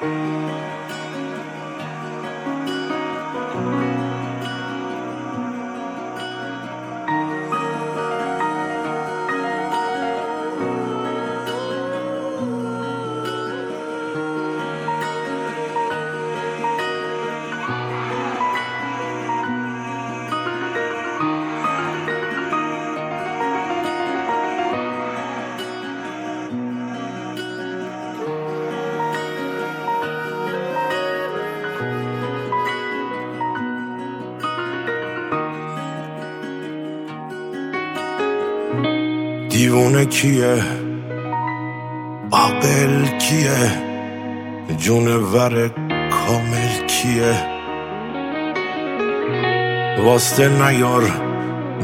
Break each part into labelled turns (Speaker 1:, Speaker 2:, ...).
Speaker 1: Música دیوونه کیه؟ عاقل کیه؟ جونور کامل کیه؟ واسطه نیار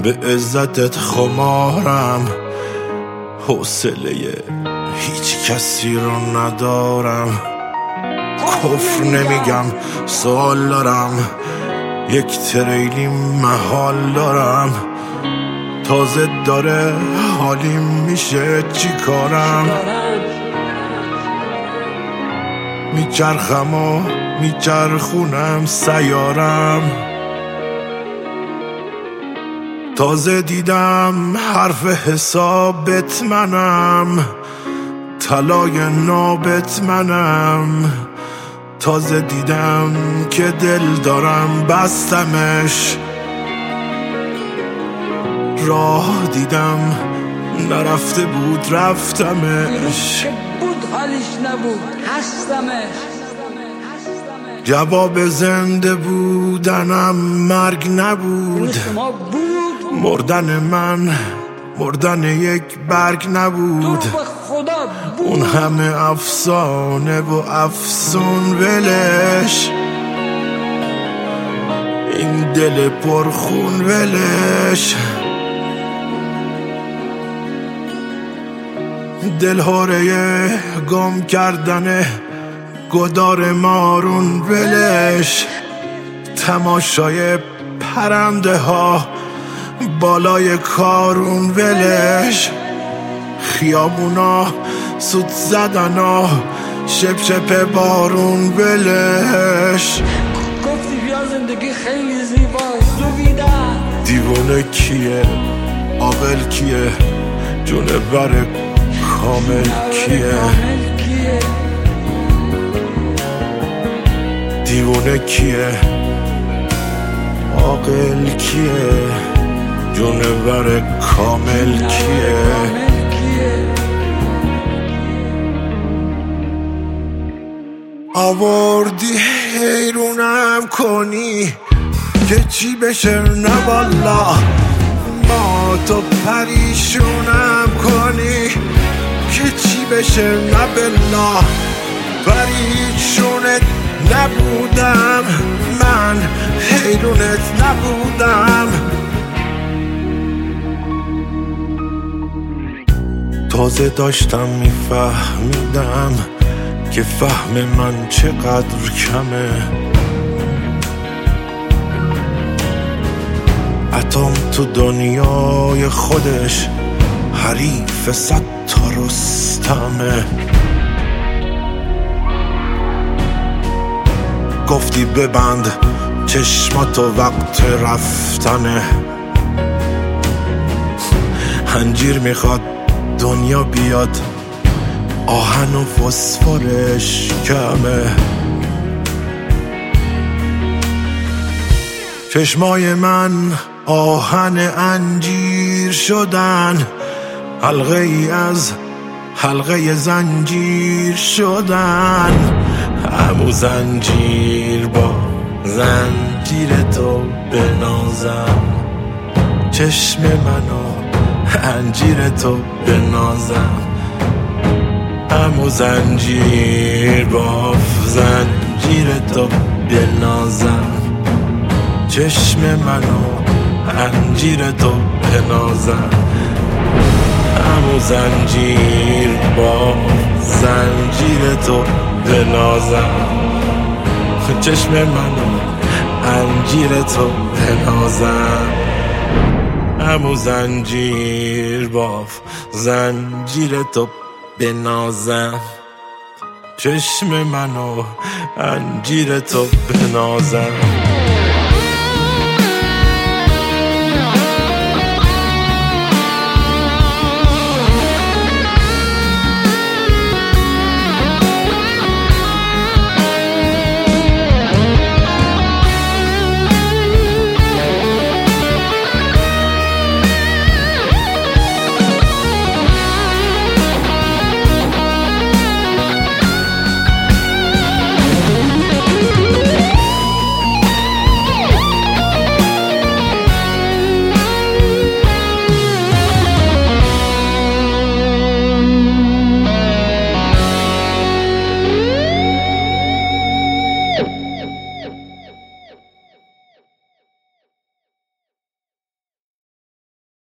Speaker 1: به عزتت خمارم. حوصله هیچ کسی رو ندارم. کفر نمیگم سوال دارم. یک تریلی محال دارم. تازه داره حالیم میشه چی کارم؟ میچرخم و میچرخونم سیارم. تازه دیدم حرف حسابت منم طلای نابت منم. تازه دیدم که دل دارم بستمش. راه دیدم نرفته بود رفتمش.
Speaker 2: بود حالیش نبود هستمش
Speaker 1: جواب زنده بودنم مرگ نبود. مردن من مردن یک برگ نبود. اون همه افسانه و افسون ولش. این دل پرخون ولش. دلهوره گم کردن گدار مارون ولش. تماشای پرنده ها بالای کارون ولش. خیابونا سود زدنا شپ شپ بارون ولش.
Speaker 2: گفتی بیا زندگی خیلی زیباست دویدن
Speaker 1: دیوونه کیه؟ عاقل کیه؟ کامل کیه
Speaker 2: کامل کیه؟
Speaker 1: دیوونه کیه؟ عاقل کیه؟ جونور
Speaker 2: کامل کیه؟
Speaker 1: آوردی حیرونم کنی که چی بشه نه والا ما تو پریشونم کنی که چی بشه؟ نه بلا پریشونت نبودم. من حیرونت نبودم. تازه داشتم میفهمیدم که فهم من چقدر کمه. اتم تو دنیای خودش حریف صد تا رستمه. گفتی ببند چشماتو وقت رفتنه. هنجیر می‌خواد دنیا بیاد آهن و فسفرش کمه. چشمای من آهن انجیر شدن. حلقه ای از حلقه زنجیر شدن. همو زنجیر با زنجیر تو بنازم چشم منو انجیر تو بنازم همو زنجیر با زنجیر تو بنازم چشم منو انجیر تو بنازم همو زنجیر با زنجیر تو بنازم. چشم منو انجیر تو بنازم. همو زنجیر باف زنجیر تو بنازم. چشم منو انجیر تو بنازم.